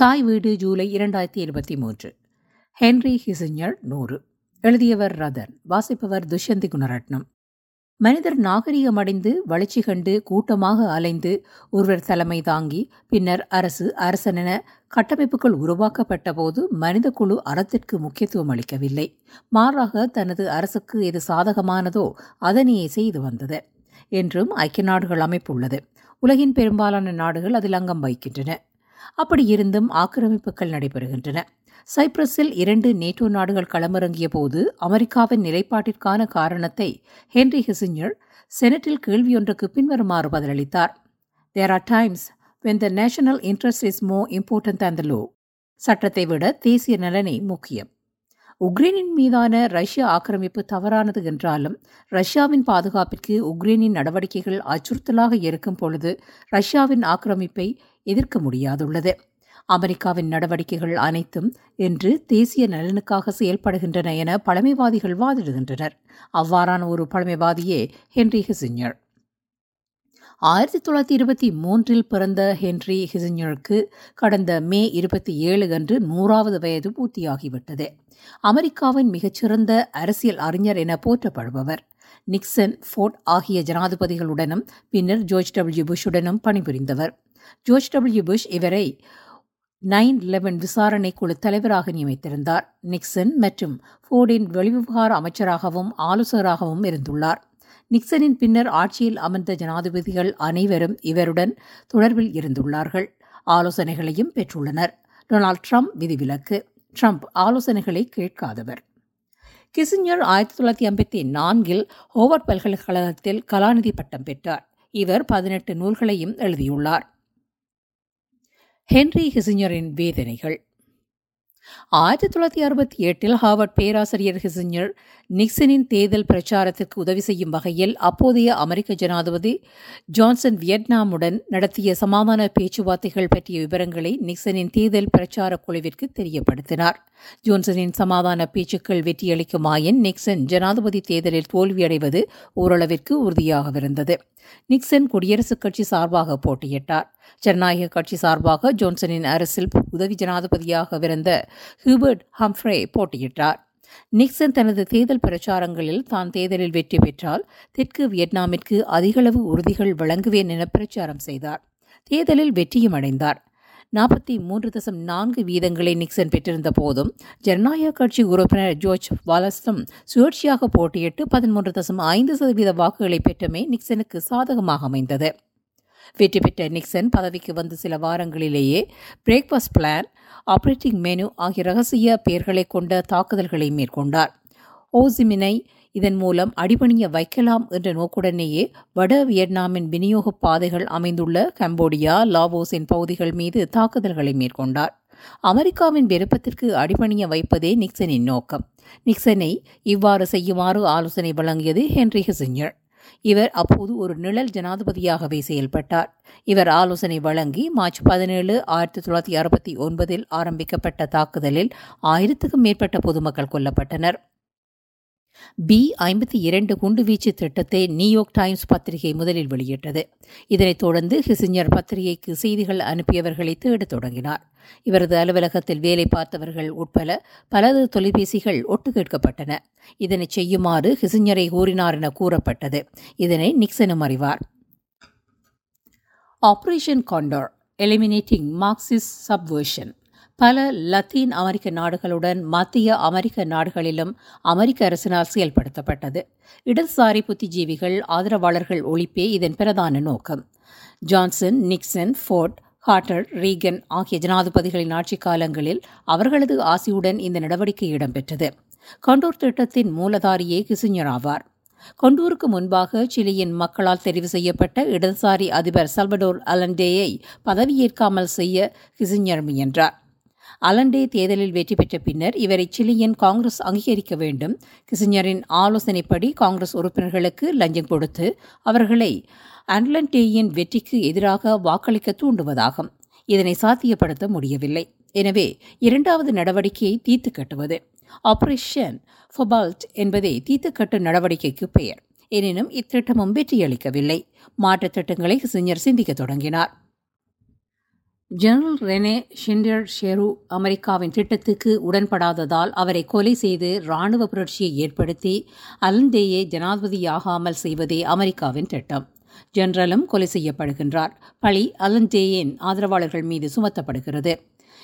தாய் வீடு ஜூலை இரண்டாயிரத்தி இருபத்தி மூன்று. ஹென்ரி ஹிசிஞர் நூறு. எழுதியவர் ரதன் வாசிப்பவர் துஷ்யந்தி குணரட்னம். மனிதர் நாகரிகமடைந்து வளர்ச்சி கண்டு கூட்டமாக அலைந்து ஒருவர் தலைமை தாங்கி பின்னர் அரசு அரசனென கட்டமைப்புகள் உருவாக்கப்பட்ட போது மனித குழு அறத்திற்கு முக்கியத்துவம் அளிக்கவில்லை. மாறாக தனது அரசுக்கு எது சாதகமானதோ அதனையே செய்து வந்தது என்றும் ஐக்கிய நாடுகள் அமைப்புள்ளது. உலகின் பெரும்பாலான நாடுகள் அதில் அங்கம் வகிக்கின்றன. அப்படி இருந்தும் ஆக்கிரமிப்புகள் நடைபெறுகின்றன. சைப்ரஸில் இரண்டு நேட்டோ நாடுகள் களமிறங்கிய போது அமெரிக்காவின் நிலைப்பாட்டிற்கான காரணத்தை ஹென்ரி ஹிசிஞ்சர் செனட்டில் கேள்வியொன்றுக்கு பின்வருமாறு பதிலளித்தார். There are times when the national interest is more important than the law சட்டத்தை விட தேசிய நலனே முக்கியம். உக்ரைனின் மீதான ரஷ்ய ஆக்கிரமிப்பு தவறானது என்றாலும் ரஷ்யாவின் பாதுகாப்பிற்கு உக்ரைனின் நடவடிக்கைகள் அச்சுறுத்தலாக இருக்கும் பொழுது ரஷ்யாவின் ஆக்கிரமிப்பை எதிர்க்க முடியாதுள்ளது. அமெரிக்காவின் நடவடிக்கைகள் அனைத்தும் இன்று தேசிய நலனுக்காக செயல்படுகின்றன என பழமைவாதிகள் வாதிடுகின்றனர். அவ்வாறான ஒரு பழமைவாதியே ஹென்ரி ஹிசிஞ்சர் ஆயிரத்தி தொள்ளாயிரத்தி இருபத்தி மூன்றில் பிறந்த ஹென்றி ஹிசிஞ்சருக்கு கடந்த மே இருபத்தி ஏழு அன்று நூறாவது வயது பூர்த்தியாகிவிட்டது. அமெரிக்காவின் மிகச்சிறந்த அரசியல் அறிஞர் என போற்றப்படுபவர். நிக்சன் ஃபோர்ட் ஆகிய ஜனாதிபதிகளுடனும் பின்னர் ஜோர்ஜ் டபிள்யூ புஷுடனும் பணிபுரிந்தவர். ஜோர்ஜ் டபிள்யூ புஷ் இவரை நைன் லெவன் விசாரணை குழு தலைவராக நியமித்திருந்தார். நிக்சன் மற்றும் ஃபோர்டின் வெளிவிவகார அமைச்சராகவும் ஆலோசகராகவும் இருந்துள்ளார். நிக்சனின் பின்னர் ஆட்சியில் அமர்ந்த ஜனாதிபதிகள் அனைவரும் இவருடன் தொடர்பில் இருந்துள்ளார்கள். ஆலோசனைகளையும் பெற்றுள்ளனர். டொனால்ட் ட்ரம்ப் விதிவிலக்கு. ட்ரம்ப் ஆலோசனைகளை கேட்காதவர். கிசிஞ்சர் ஆயிரத்தி தொள்ளாயிரத்தி ஐம்பத்தி நான்கில் ஹோவர்ட் பல்கலைக்கழகத்தில் கலாநிதி பட்டம் பெற்றார். இவர் பதினெட்டு நூல்களையும் எழுதியுள்ளார். ஹென்றி கிசிஞ்சரின் வேதனைகள். ஆயிரத்தி தொள்ளாயிரத்தி அறுபத்தி எட்டில் ஹார்வர்ட் பேராசிரியர் ஹிசிஞ்சர் நிக்சனின் தேர்தல் பிரச்சாரத்திற்கு உதவி செய்யும் வகையில் அப்போதைய அமெரிக்க ஜனாதிபதி ஜான்சன் வியட்நாமுடன் நடத்திய சமாதான பேச்சுவார்த்தைகள் பற்றிய விவரங்களை நிக்சனின் தேர்தல் பிரச்சார குழுவிற்கு தெரியப்படுத்தினார். ஜோன்சனின் சமாதான பேச்சுக்கள் வெற்றியளிக்குமாயின் நிக்சன் ஜனாதிபதி தேர்தலில் தோல்வியடைவது ஓரளவிற்கு உறுதியாகவிருந்தது. நிக்சன் குடியரசுக் கட்சி சார்பாக போட்டியிட்டார். ஜனநாயக கட்சி சார்பாக ஜோன்சனின் அரசில் உதவி ஜனாதிபதியாகவிருந்த ஹியூபர்ட் ஹம்ஃப்ரே போட்டியிட்டார். நிக்சன் தனது தேர்தல் பிரச்சாரங்களில் தான் தேர்தலில் வெற்றி பெற்றால் தெற்கு வியட்நாமிற்கு அதிகளவு உறுதிகள் வழங்குவேன் என பிரச்சாரம் செய்தார். தேர்தலில் வெற்றியும் அடைந்தார். நாற்பத்தி மூன்று தசம் நான்கு வீதங்களை நிக்சன் பெற்றிருந்த போதும் ஜனநாயக கட்சி உறுப்பினர் ஜோர்ஜ் வாலஸ்டம் சுழற்சியாக போட்டியிட்டு பதிமூன்று தசம் ஐந்து சதவீத வாக்குகளை பெற்றமே நிக்சனுக்கு சாதகமாக அமைந்தது. வெற்றி பெற்ற நிக்சன் பதவிக்கு வந்து சில வாரங்களிலேயே பிரேக்ஃபாஸ்ட் பிளான் ஆப்ரேட்டிங் மெனு ஆகிய ரகசிய பெயர்களை கொண்ட தாக்குதல்களை மேற்கொண்டார். ஓசிமினை இதன் மூலம் அடிபணிய வைக்கலாம் என்ற நோக்குடனேயே வட வியட்நாமின் விநியோக பாதைகள் அமைந்துள்ள கம்போடியா லாவோஸின் பகுதிகள் மீது தாக்குதல்களை மேற்கொண்டார். அமெரிக்காவின் விருப்பத்திற்கு அடிபணிய வைப்பதே நிக்சனின் நோக்கம். நிக்சனை இவ்வாறு செய்யுமாறு ஆலோசனை வழங்கியது ஹென்ரி ஹிசிஞ்சர் இவர் அப்போது ஒரு நிழல் ஜனாதிபதியாகவே செயல்பட்டார். இவர் ஆலோசனை வழங்கி மார்ச் பதினேழு ஆயிரத்தி தொள்ளாயிரத்தி அறுபத்தி ஒன்பதில் ஆரம்பிக்கப்பட்ட தாக்குதலில் ஆயிரத்துக்கும் மேற்பட்ட பொதுமக்கள் கொல்லப்பட்டனர். பி ஐம்பத்தி இரண்டு குண்டுவீச்சு திட்டத்தை நியூயார்க் டைம்ஸ் பத்திரிகை முதலில் வெளியிட்டது. இதனைத் தொடர்ந்து ஹிசிஞ்சர் பத்திரிகைக்கு செய்திகள் அனுப்பியவர்களை தேடத் தொடங்கினார். இவரது அலுவலகத்தில் வேலை பார்த்தவர்கள் உட்பட பலது தொலைபேசிகள் ஒட்டு கேட்கப்பட்டன. இதனை செய்யுமாறு ஹிசிஞ்சரை கூறினார் என கூறப்பட்டது. இதனை நிக்சனும் அறிவார். Operation Condor eliminating Marxist subversion. பல லத்தீன் அமெரிக்க நாடுகளுடன் மத்திய அமெரிக்க நாடுகளிலும் அமெரிக்க அரசினால் செயல்படுத்தப்பட்டது. இடதுசாரி புத்திஜீவிகள் ஆதரவாளர்கள் ஒழிப்பே இதன் பிரதான நோக்கம். Johnson Nixon Ford Carter Reagan ஆகிய ஜனாதிபதிகளின் ஆட்சி காலங்களில் அவர்களது ஆசியுடன் இந்த நடவடிக்கை இடம்பெற்றது. கண்டூர் திட்டத்தின் மூலதாரியே கிசிஞ்சர் ஆவார். கொண்டூருக்கு முன்பாக சிலியின் மக்களால் தெரிவு செய்யப்பட்ட இடதுசாரி அதிபர் சல்வடோர் அலண்டேயை பதவியேற்காமல் செய்ய கிசிஞ்சர் முயன்றார். அலண்டே தேர்தலில் வெற்றி பெற்ற பின்னர் இவரை சிலியன் காங்கிரஸ் அங்கீகரிக்க வேண்டும். கிசிஞ்சரின் ஆலோசனைப்படி காங்கிரஸ் உறுப்பினர்களுக்கு லஞ்சம் கொடுத்து அவர்களை அன்லண்டேயின் வெற்றிக்கு எதிராக வாக்களிக்க தூண்டுவதாகும். இதனை சாத்தியப்படுத்த முடியவில்லை. எனவே இரண்டாவது நடவடிக்கையை தீர்த்து கட்டுவது. ஆபரேஷன் ஃபொபால்ட் என்பதே தீர்த்துக்கட்டு நடவடிக்கைக்கு பெயர். எனினும் இத்திட்டமும் வெற்றியளிக்கவில்லை. மாற்றுத் திட்டங்களை கிசிஞ்சர் சிந்திக்க தொடங்கினார். ஜெனரல் ரெனே ஷிண்டர் ஷெரு அமெரிக்காவின் திட்டத்துக்கு உடன்படாததால் அவரை கொலை செய்து இராணுவ புரட்சியை ஏற்படுத்தி அலந்தேயை ஜனாதிபதியாகாமல் செய்வதே அமெரிக்காவின் திட்டம். ஜெனரலும் கொலை செய்யப்படுகின்றார். பழி அலந்தேயின் ஆதரவாளர்கள் மீது சுமத்தப்படுகிறது.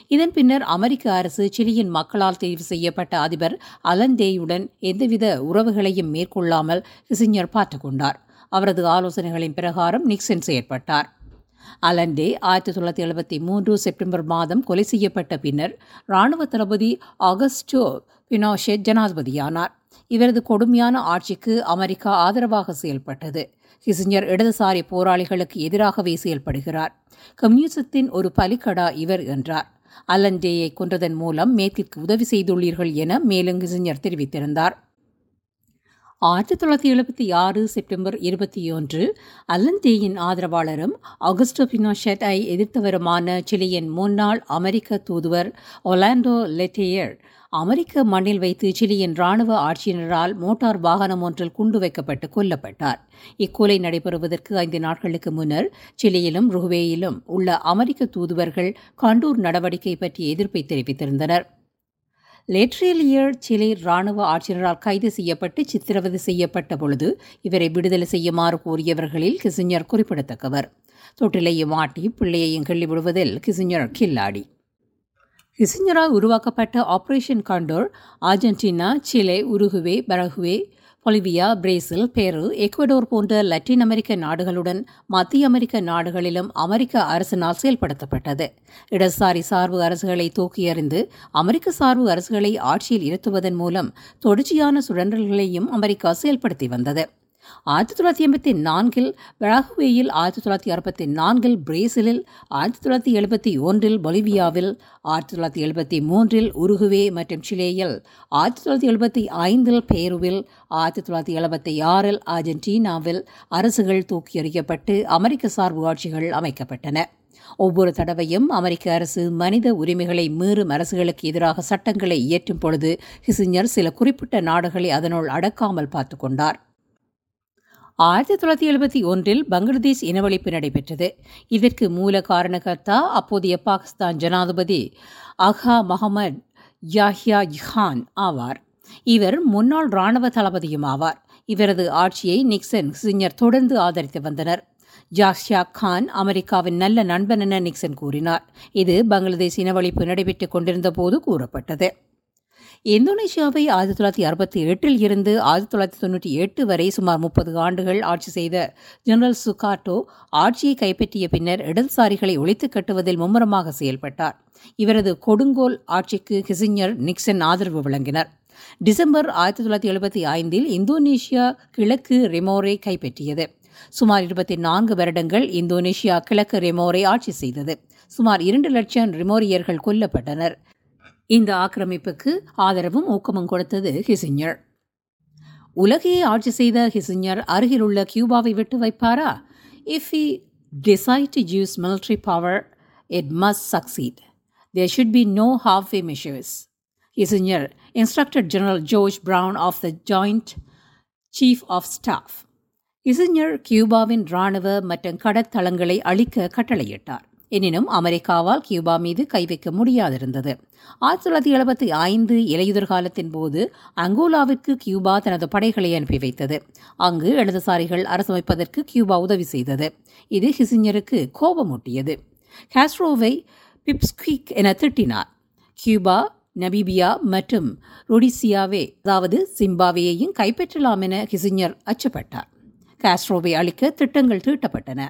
இதன் பின்னர் அமெரிக்க அரசு சிலியின் மக்களால் தேர்வு செய்யப்பட்ட அதிபர் அலந்தேயுடன் எந்தவித உறவுகளையும் மேற்கொள்ளாமல் கிசிஞ்சர் பார்த்துக்கொண்டார். அவரது ஆலோசனைகளின் பிரகாரம் நிக்சன் செயற்பட்டார். அலண்டே ஆயிரத்தி தொள்ளாயிரத்தி எழுபத்தி மூன்று செப்டம்பர் மாதம் கொலை செய்யப்பட்ட பின்னர் இராணுவ தளபதி ஆகஸ்டோ பினோஷெட் ஜனாதிபதியானார். இவரது கொடுமையான ஆட்சிக்கு அமெரிக்கா ஆதரவாக செயல்பட்டது. கிசிஞ்சர் இடதுசாரி போராளிகளுக்கு எதிராகவே செயல்படுகிறார். கம்யூனிசத்தின் ஒரு பலிக்கடா இவர் என்றார். அலன்டேயை கொன்றதன் மூலம் மேற்கிற்கு உதவி செய்துள்ளீர்கள் என மேலும் கிசிஞ்சர் தெரிவித்திருந்தார். ஆயிரத்தி தொள்ளாயிரத்தி எழுபத்தி ஆறு செப்டம்பர் இருபத்தி ஒன்று அல்லந்தேயின் ஆதரவாளரும் அகஸ்டோ பினோஷெட்டை எதிர்த்தவருமான சிலியின் முன்னாள் அமெரிக்க தூதுவர் ஒலாண்டோ லெட்டேயர் அமெரிக்க மண்ணில் வைத்து சிலியின் இராணுவ ஆட்சியினரால் மோட்டார் வாகனம் ஒன்றில் குண்டு வைக்கப்பட்டு கொல்லப்பட்டார். இக்கொலை நடைபெறுவதற்கு ஐந்து நாட்களுக்கு முன்னர் சிலியிலும் ருகுவேயிலும் உள்ள அமெரிக்க தூதுவர்கள் கண்டூர் நடவடிக்கை பற்றி எதிர்ப்பை தெரிவித்திருந்தனர். லேட்ரேலியர் சிலி இராணுவ ஆட்சியரால் கைது செய்யப்பட்டு சித்திரவதை செய்யப்பட்ட பொழுது இவரை விடுதலை செய்யுமாறு கூறியவர்களில் கிசிஞ்சர் குறிப்பிடத்தக்கவர். தொட்டிலையும் மாட்டி பிள்ளையையும் கிள்ளி விடுவதில் கிசிஞ்சர் கில்லாடி. கிசிஞ்சரால் உருவாக்கப்பட்ட operation Condor Argentina Chile Uruguay Paraguay Bolivia Brazil Peru Ecuador போன்ற லத்தீன் அமெரிக்க நாடுகளுடன் மத்திய அமெரிக்க நாடுகளிலும் அமெரிக்க அரசினால் செயல்படுத்தப்பட்டது. இடதுசாரி சார்பு அரசுகளை தூக்கி எறிந்து அமெரிக்க சார்பு அரசுகளை ஆட்சியில் இருத்துவதன் மூலம் தொடர்ச்சியான சுழன்றல்களையும் அமெரிக்கா செயல்படுத்தி வந்தது. ஆயிரத்தி தொள்ளாயிரத்தி எண்பத்தி நான்கில் பராகுவேயில் ஆயிரத்தி தொள்ளாயிரத்தி அறுபத்தி நான்கில் பிரேசிலில் ஆயிரத்தி தொள்ளாயிரத்தி எழுபத்தி ஒன்றில் பொலிவியாவில் ஆயிரத்தி தொள்ளாயிரத்தி எழுபத்தி மூன்றில் உருகுவே மற்றும் சிலேயில் ஆயிரத்தி தொள்ளாயிரத்தி எழுபத்தி ஐந்தில் பேருவில் ஆயிரத்தி தொள்ளாயிரத்தி எழுபத்தி ஆறில் அர்ஜென்டினாவில் அரசுகள் தூக்கி எறியப்பட்டு அமெரிக்க சார்பு ஆட்சிகள் அமைக்கப்பட்டன. ஒவ்வொரு தடவையும் அமெரிக்க அரசு மனித உரிமைகளை மீறும் அரசுகளுக்கு எதிராக சட்டங்களை இயற்றும் பொழுது கிசிஞ்சர் சில குறிப்பிட்ட நாடுகளை அதனுள் அடக்காமல் பார்த்து கொண்டார். ஆயிரத்தி தொள்ளாயிரத்தி எழுபத்தி ஒன்றில் பங்களாதேஷ் இனவழிப்பு நடைபெற்றது. இதற்கு மூல காரணகர்த்தா அப்போதைய பாகிஸ்தான் ஜனாதிபதி அகா மஹமத் யாஹ்யா இஹான் ஆவார். இவர் முன்னாள் இராணுவ தளபதியும் ஆவார். இவரது ஆட்சியை நிக்சன் சிஞ்சர் தொடர்ந்து ஆதரித்து வந்தனர். ஜாக்ஷா கான் அமெரிக்காவின் நல்ல நண்பன் என நிக்சன் கூறினார். இது பங்களாதேஷ் இனவழிப்பு நடைபெற்றுக் கொண்டிருந்த போது கூறப்பட்டது. இந்தோனேஷியாவை ஆயிரத்தி தொள்ளாயிரத்தி அறுபத்தி எட்டில் இருந்து ஆயிரத்தி தொள்ளாயிரத்தி தொண்ணூற்றி எட்டு வரை சுமார் முப்பது ஆண்டுகள் ஆட்சி செய்த ஜெனரல் சுகாட்டோ ஆட்சியை கைப்பற்றிய பின்னர் இடதுசாரிகளை ஒழித்து கட்டுவதில் மும்முரமாக செயல்பட்டார். இவரது கொடுங்கோல் ஆட்சிக்கு கிசிஞ்சர் நிக்சன் ஆதரவு வழங்கினர். டிசம்பர் ஆயிரத்தி தொள்ளாயிரத்தி எழுபத்தி ஐந்தில் இந்தோனேஷியா கிழக்கு ரெமோரை கைப்பற்றியது. சுமார் இருபத்தி நான்கு வருடங்கள் இந்தோனேஷியா கிழக்கு ரெமோரை ஆட்சி செய்தது. சுமார் இரண்டு லட்சம் ரிமோரியர்கள் கொல்லப்பட்டனர். இந்த ஆக்கிரமிப்புக்கு ஆதரவும் ஊக்கமும் கொடுத்தது ஹிசிஞ்சர் உலகையே ஆட்சி செய்த ஹிசிஞ்சர் அருகிலுள்ள கியூபாவை விட்டு வைப்பாரா? If I decide to use military power it must succeed there should be no half way measures Kissinger instructor general George Brown of the joint chief of staff Kissinger கியூபாவின் இராணுவ மற்றும் கடற்தளங்களை அழிக்க கட்டளையிட்டார். எனினும் அமெரிக்காவால் கியூபா மீது கை வைக்க முடியாதிருந்தது. ஆயிரத்தி தொள்ளாயிரத்தி எழுபத்தி ஐந்து இலையுதிர் காலத்தின் போது அங்கோலாவிற்கு கியூபா தனது படைகளை அனுப்பி வைத்தது. அங்கு இடதுசாரிகள் அரசமைப்பதற்கு கியூபா உதவி செய்தது. இது ஹிசிஞ்சருக்கு கோபமூட்டியது. காஸ்ட்ரோவை பிப்ஸ்குவிக் என திட்டினார். கியூபா நபீபியா மற்றும் ரொடிசியாவே அதாவது சிம்பாவேயையும் கைப்பற்றலாம் என கிசிஞ்சர் அச்சப்பட்டார். காஸ்ட்ரோவை அளிக்க திட்டங்கள் தீட்டப்பட்டன.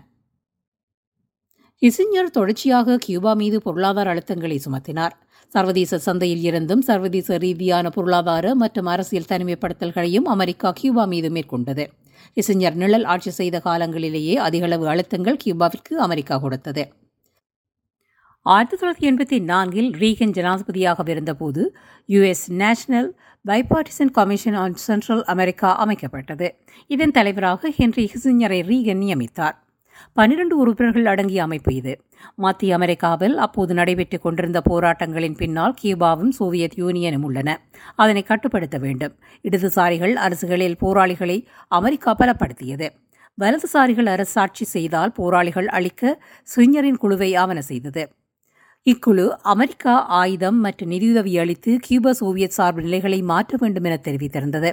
கிசிஞ்சர் தொடர்ச்சியாக கியூபா மீது பொருளாதார அழுத்தங்களை சுமத்தினார். சர்வதேச சந்தையில் இருந்தும் சர்வதேச ரீதியான பொருளாதார மற்றும் அரசியல் தனிமைப்படுத்தல்களையும் அமெரிக்கா கியூபா மீது மேற்கொண்டது. கிசிஞ்சர் நிழல் ஆட்சி செய்த காலங்களிலேயே அதிகளவு அழுத்தங்கள் கியூபாவிற்கு அமெரிக்கா கொடுத்தது. ஆயிரத்தி தொள்ளாயிரத்தி எண்பத்தி நான்கில் ரீகன் ஜனாதிபதியாக இருந்தபோது US national bipartisan commission on central America அமைக்கப்பட்டது. இதன் தலைவராக ஹென்ரி ஹிசிஞ்சரை ரீகன் நியமித்தார். பனிரெண்டு உறுப்பினர்கள் அடங்கிய அமைப்பு இது. மத்திய அமெரிக்காவில் அப்போது நடைபெற்றுக் கொண்டிருந்த போராட்டங்களின் பின்னால் கியூபாவும் சோவியத் யூனியனும் உள்ளன. அதனை கட்டுப்படுத்த வேண்டும். இடதுசாரிகள் அரசுகளில் போராளிகளை அமெரிக்கா பலப்படுத்தியது. வலதுசாரிகள் அரசாட்சி செய்தால் போராளிகள் அளிக்க சுவிஞரின் குழுவை ஆவண செய்தது. இக்குழு அமெரிக்கா ஆயுதம் மற்றும் நிதியுதவி அளித்து கியூபா சோவியத் சார்பு நிலைகளை மாற்ற வேண்டும் என தெரிவித்திருந்தது.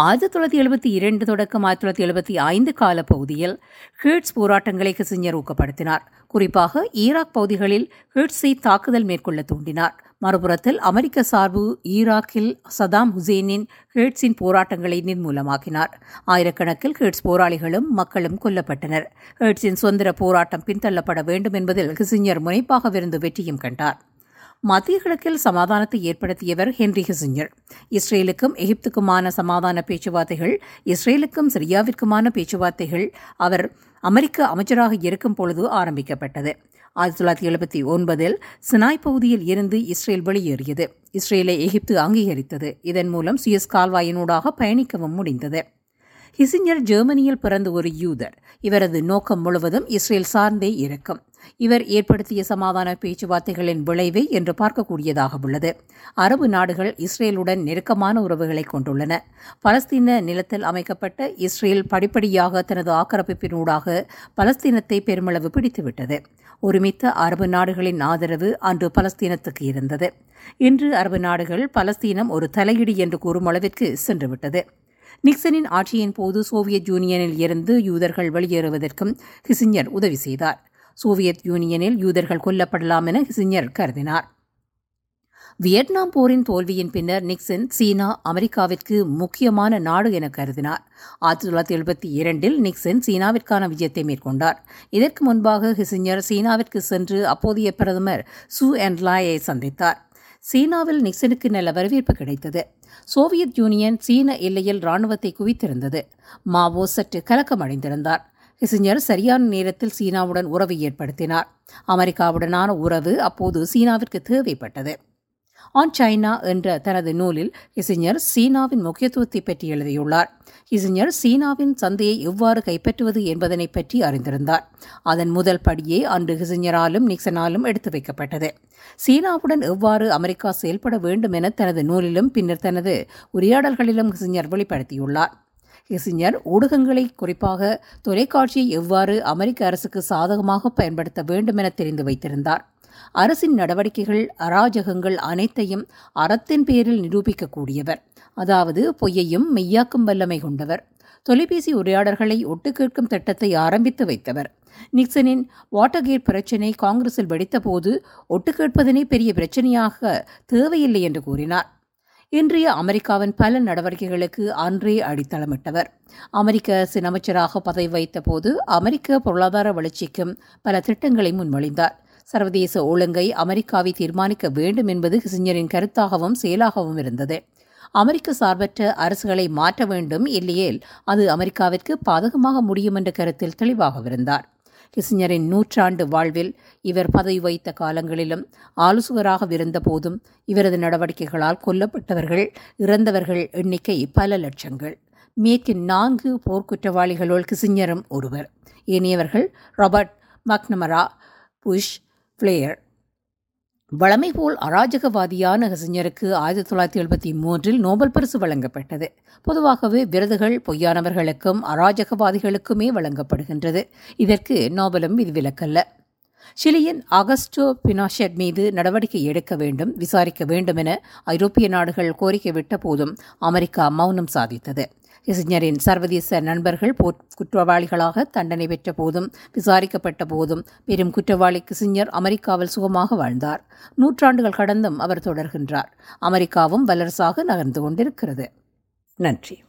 ஆயிரத்தி தொள்ளாயிரத்தி எழுபத்தி இரண்டு தொடக்கம் ஆயிரத்தி தொள்ளாயிரத்தி எழுபத்தி ஐந்து கால பகுதியில் ஹிர்ட்ஸ் போராட்டங்களை கிசிஞ்சர் ஊக்கப்படுத்தினார். குறிப்பாக ஈராக் பகுதிகளில் ஹீட்ஸை தாக்குதல் மேற்கொள்ள தூண்டினார். மறுபுறத்தில் அமெரிக்க சார்பு ஈராக்கில் சதாம் ஹுசேனின் ஹேட்ஸின் போராட்டங்களை நிர்மூலமாக்கினார். ஆயிரக்கணக்கில் ஹேட்ஸ் போராளிகளும் மக்களும் கொல்லப்பட்டனர். ஹேட்ஸின் சுதந்திர போராட்டம் பின்தள்ளப்பட வேண்டும் என்பதில் கிசிஞ்சர் முனைப்பாகவிருந்து வெற்றியும் கண்டார். மத்திய கிழக்கில் சமாதானத்தை ஏற்படுத்தியவர் ஹென்ரி ஹிசிஞ்சர். இஸ்ரேலுக்கும் எகிப்துக்குமான சமாதான பேச்சுவார்த்தைகள் இஸ்ரேலுக்கும் சிரியாவிற்குமான பேச்சுவார்த்தைகள் அவர் அமெரிக்க அமைச்சராக இருக்கும் பொழுது ஆரம்பிக்கப்பட்டது. ஆயிரத்தி தொள்ளாயிரத்தி எழுபத்தி ஒன்பதில் சினாய் பகுதியில் இருந்து இஸ்ரேல் வெளியேறியது. இஸ்ரேலை எகிப்து அங்கீகரித்தது. இதன் மூலம் சுயஸ் கால்வாயினூடாக பயணிக்கவும் முடிந்தது. ஹிசிஞ்சர் ஜெர்மனியில் பிறந்த ஒரு யூதர். இவரது நோக்கம் முழுவதும் இஸ்ரேல் சார்ந்தே இருக்கும். இவர் ஏற்படுத்திய சமாதான பேச்சுவார்த்தைகளின் விளைவை என்று பார்க்கக்கூடியதாக உள்ளது. அரபு நாடுகள் இஸ்ரேலுடன் நெருக்கமான உறவுகளை கொண்டுள்ளன. பலஸ்தீன நிலத்தில் அமைக்கப்பட்ட இஸ்ரேல் படிப்படியாக தனது ஆக்கிரமிப்பினூடாக பலஸ்தீனத்தை பெருமளவு பிடித்துவிட்டது. ஒருமித்த அரபு நாடுகளின் ஆதரவு அன்று பலஸ்தீனத்துக்கு இருந்தது. இன்று அரபு நாடுகள் பலஸ்தீனம் ஒரு தலையீடு என்று கூறும் அளவிற்கு சென்றுவிட்டது. நிக்சனின் ஆட்சியின் போது சோவியத் யூனியனில் இருந்து யூதர்கள் வெளியேறுவதற்கும் ஹிசிஞ்சர் உதவி செய்தார். சோவியத் யூனியனில் யூதர்கள் கொல்லப்படலாம் என கிசிஞ்சர் கருதினார். வியட்நாம் போரின் தோல்வியின் பின்னர் நிக்சன் சீனா அமெரிக்காவிற்கு முக்கியமான நாடு என கருதினார். ஆயிரத்தி தொள்ளாயிரத்தி எழுபத்தி இரண்டில் நிக்சன் சீனாவிற்கான விஜயத்தை மேற்கொண்டார். இதற்கு முன்பாக ஹிசிஞ்சர் சீனாவிற்கு சென்று அப்போதைய பிரதமர் சு என்லாயை சந்தித்தார். சீனாவில் நிக்சனுக்கு நல்ல வரவேற்பு கிடைத்தது. சோவியத் யூனியன் சீன எல்லையில் ராணுவத்தை குவித்திருந்தது. மாவோ சற்று கலக்கமடைந்திருந்தார். கிசிஞ்சர் சரியான நேரத்தில் சீனாவுடன் உறவை ஏற்படுத்தினார். அமெரிக்காவுடனான உறவு அப்போது சீனாவிற்கு தேவைப்பட்டது. ஆன் சைனா என்ற தனது நூலில் கிசிஞ்சர் சீனாவின் முக்கியத்துவத்தை பற்றி எழுதியுள்ளார். கிசிஞ்சர் சீனாவின் சந்தையை எவ்வாறு கைப்பற்றுவது என்பதனை பற்றி அறிந்திருந்தார். அதன் முதல் படியே அன்று கிசிஞ்சராலும் நிக்சனாலும் எடுத்து வைக்கப்பட்டது. சீனாவுடன் எவ்வாறு அமெரிக்கா செயல்பட வேண்டும் என தனது நூலிலும் பின்னர் தனது உரையாடல்களிலும் கிசிஞ்சர் வெளிப்படுத்தியுள்ளார். கிசிஞ்சர் ஊடகங்களை குறிப்பாக தொலைக்காட்சியை எவ்வாறு அமெரிக்க அரசுக்கு சாதகமாக பயன்படுத்த வேண்டும் என தெரிந்து வைத்திருந்தார். அரசின் நடவடிக்கைகள் அராஜகங்கள் அனைத்தையும் அறத்தின் பேரில் நிரூபிக்கக்கூடியவர். அதாவது பொய்யையும் மெய்யாக்கும் வல்லமை கொண்டவர். தொலைபேசி உரையாடல்களை ஒட்டு கேட்கும் திட்டத்தை ஆரம்பித்து வைத்தவர். நிக்சனின் வாட்டர்கேட் பிரச்சினை காங்கிரஸில் வெடித்தபோது ஒட்டு கேட்பதனே பெரிய பிரச்சனையாக தேவையில்லை என்று கூறினார். இன்றைய அமெரிக்காவின் பல நடவடிக்கைகளுக்கு அன்றே அடித்தளமிட்டவர். அமெரிக்க அரசின் அமைச்சராக பதவி வைத்தபோது அமெரிக்க பொருளாதார வளர்ச்சிக்கும் பல திட்டங்களை முன்மொழிந்தார். சர்வதேச ஒழுங்கை அமெரிக்காவை தீர்மானிக்க வேண்டும் என்பது கிசிஞ்சரின் கருத்தாகவும் செயலாகவும் இருந்தது. அமெரிக்க சார்பற்ற அரசுகளை மாற்ற வேண்டும் இல்லையேல் அது அமெரிக்காவிற்கு பாதகமாக முடியும் என்ற கருத்தில் தெளிவாகவிருந்தார். கிசிஞ்சரின் நூற்றாண்டு வாழ்வில் இவர் பதவி வைத்த காலங்களிலும் ஆலோசகராக இருந்தபோதும் இவரது நடவடிக்கைகளால் கொல்லப்பட்டவர்கள் இறந்தவர்கள் எண்ணிக்கை பல லட்சங்கள். மேற்கின் நான்கு போர்க்குற்றவாளிகளுள் கிசிஞ்சரும் ஒருவர். ஏனையவர்கள் ராபர்ட் மக்னமரா புஷ் பிளேயர் வழமை போல் அராஜகவாதியான கசிஞருக்கு ஆயிரத்தி தொள்ளாயிரத்தி எழுபத்தி மூன்றில் நோபல் பரிசு வழங்கப்பட்டது. பொதுவாகவே விருதுகள் பொய்யானவர்களுக்கும் அராஜகவாதிகளுக்குமே வழங்கப்படுகின்றது. இதற்கு நோபலும் விதிவிலக்கல்ல சிலியின் அகஸ்டோ பினாஷெட் மீது நடவடிக்கை எடுக்க வேண்டும் விசாரிக்க வேண்டும் என ஐரோப்பிய நாடுகள் கோரிக்கை விட்ட போதும் அமெரிக்கா மௌனம் சாதித்தது. இசைஞரின் சர்வதேச நண்பர்கள் போர் குற்றவாளிகளாக தண்டனை பெற்ற போதும் விசாரிக்கப்பட்ட போதும் பெரும் குற்றவாளி கிசிஞ்சர் அமெரிக்காவில் சுகமாக வாழ்ந்தார். நூற்றாண்டுகள் கடந்தும் அவர் தொடர்கின்றார். அமெரிக்காவும் வல்லரசாக நகர்ந்து கொண்டிருக்கிறது. நன்றி.